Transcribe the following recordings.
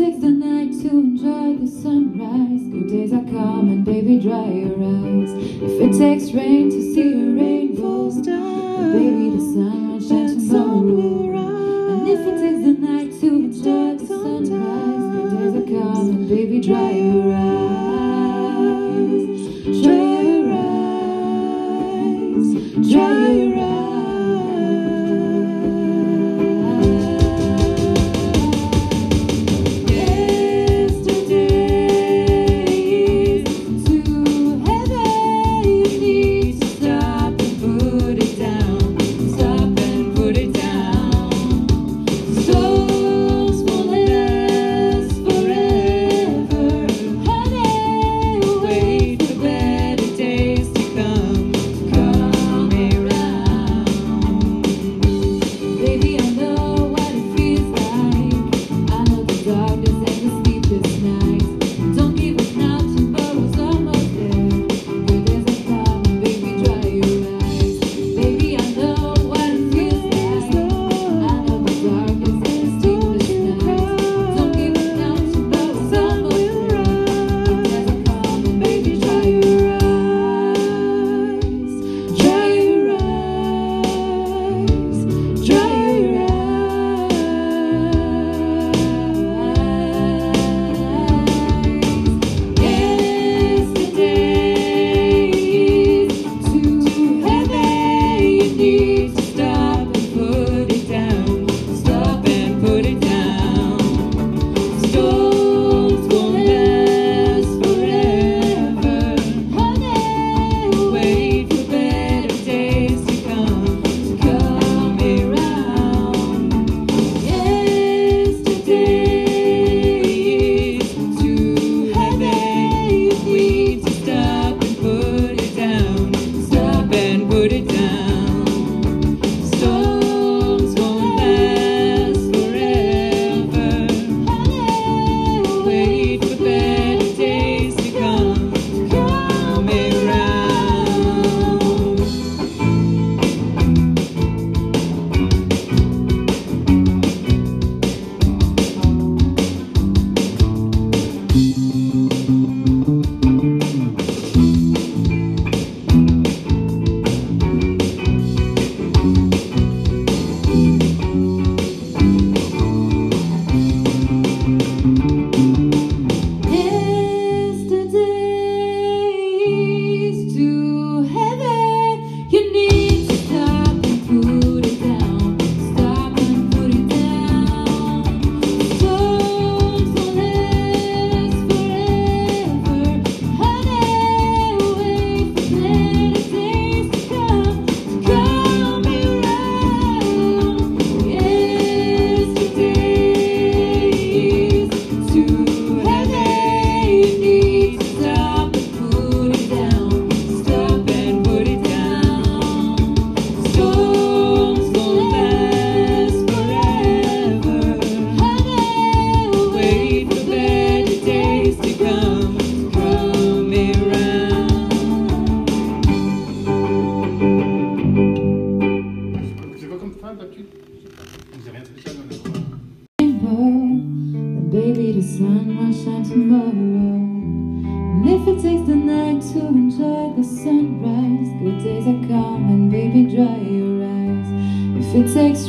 take the night to enjoy the sunrise. Good days are coming, baby, dry your eyes. If it takes rain to see your If it takes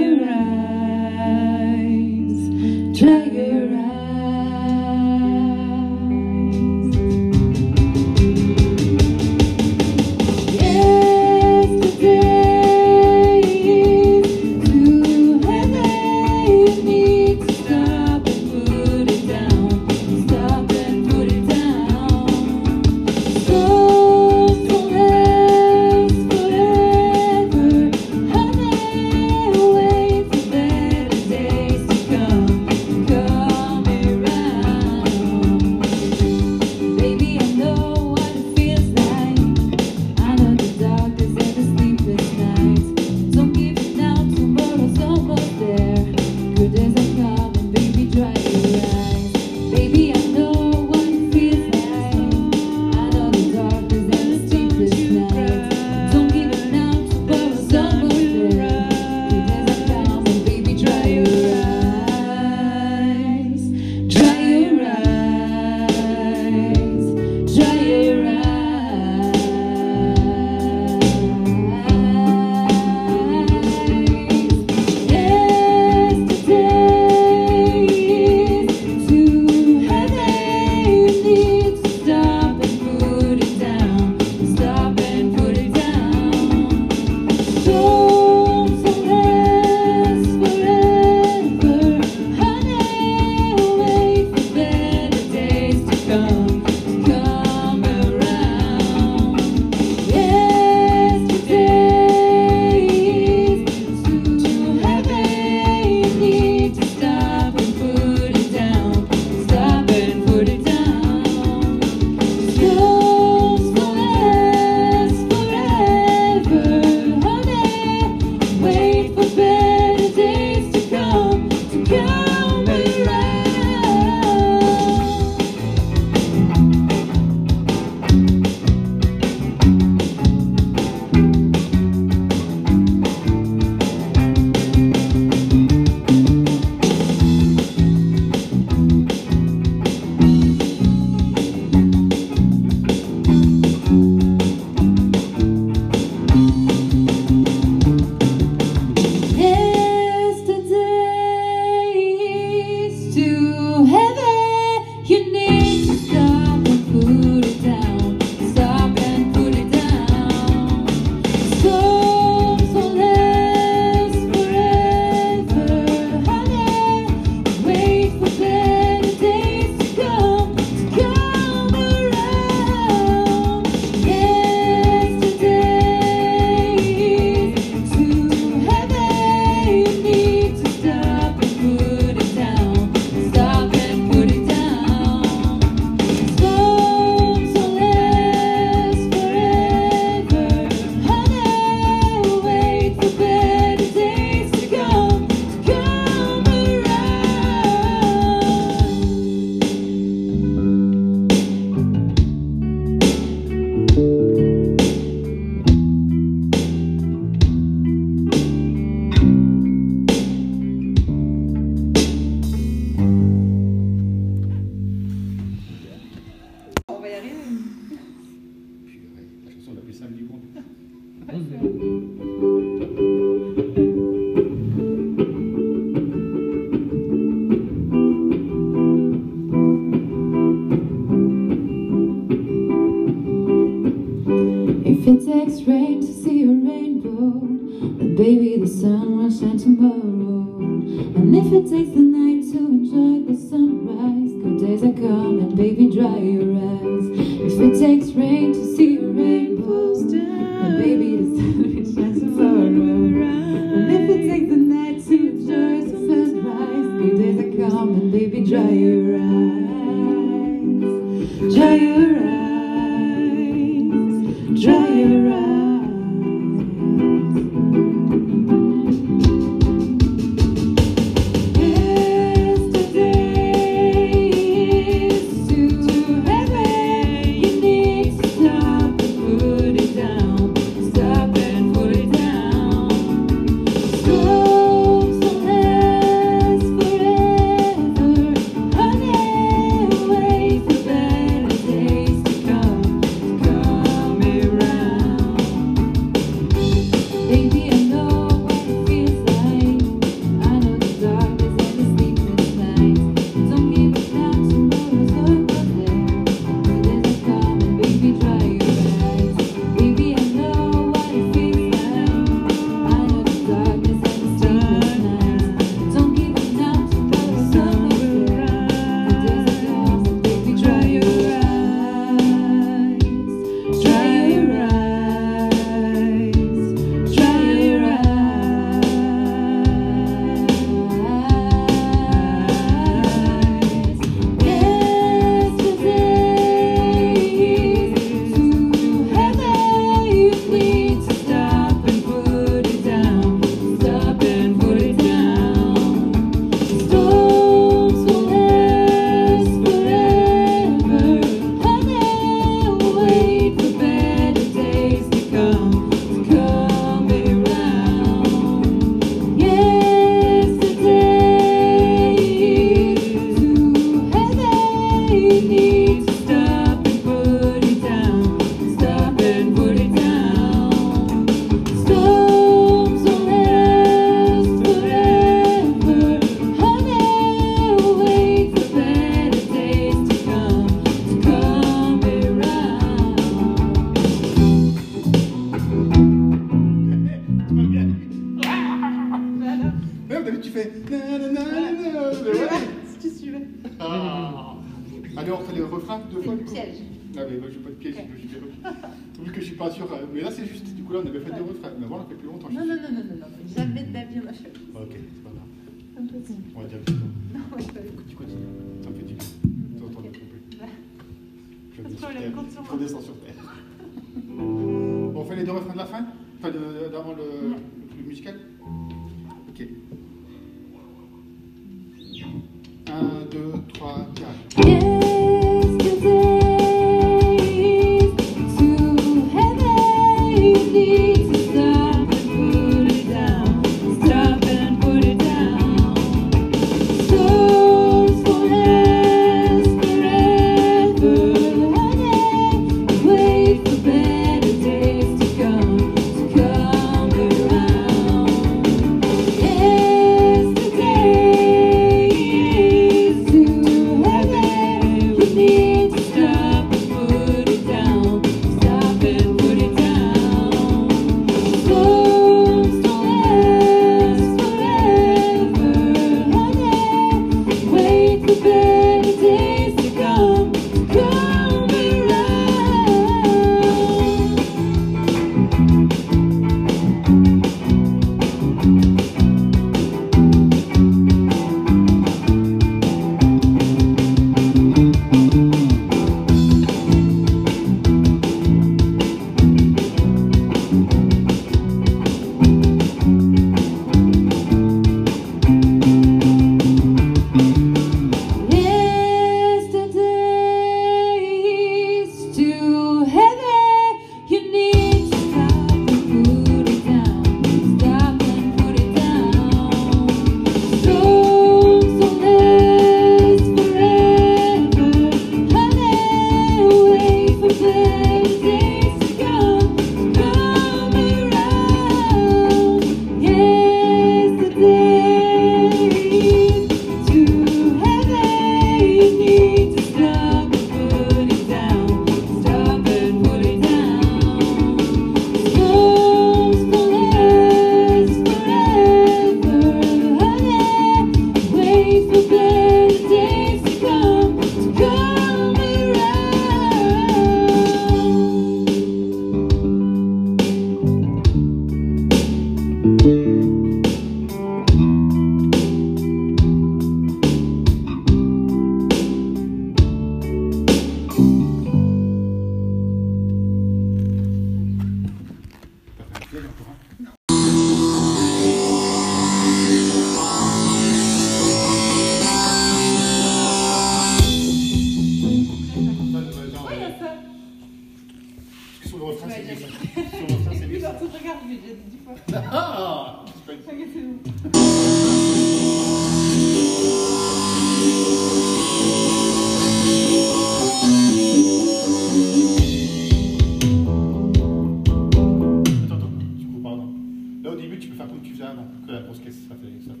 Là, au début, tu peux faire comme tu faisais avant, que la grosse caisse, ça fait, ça fait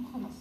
On commence.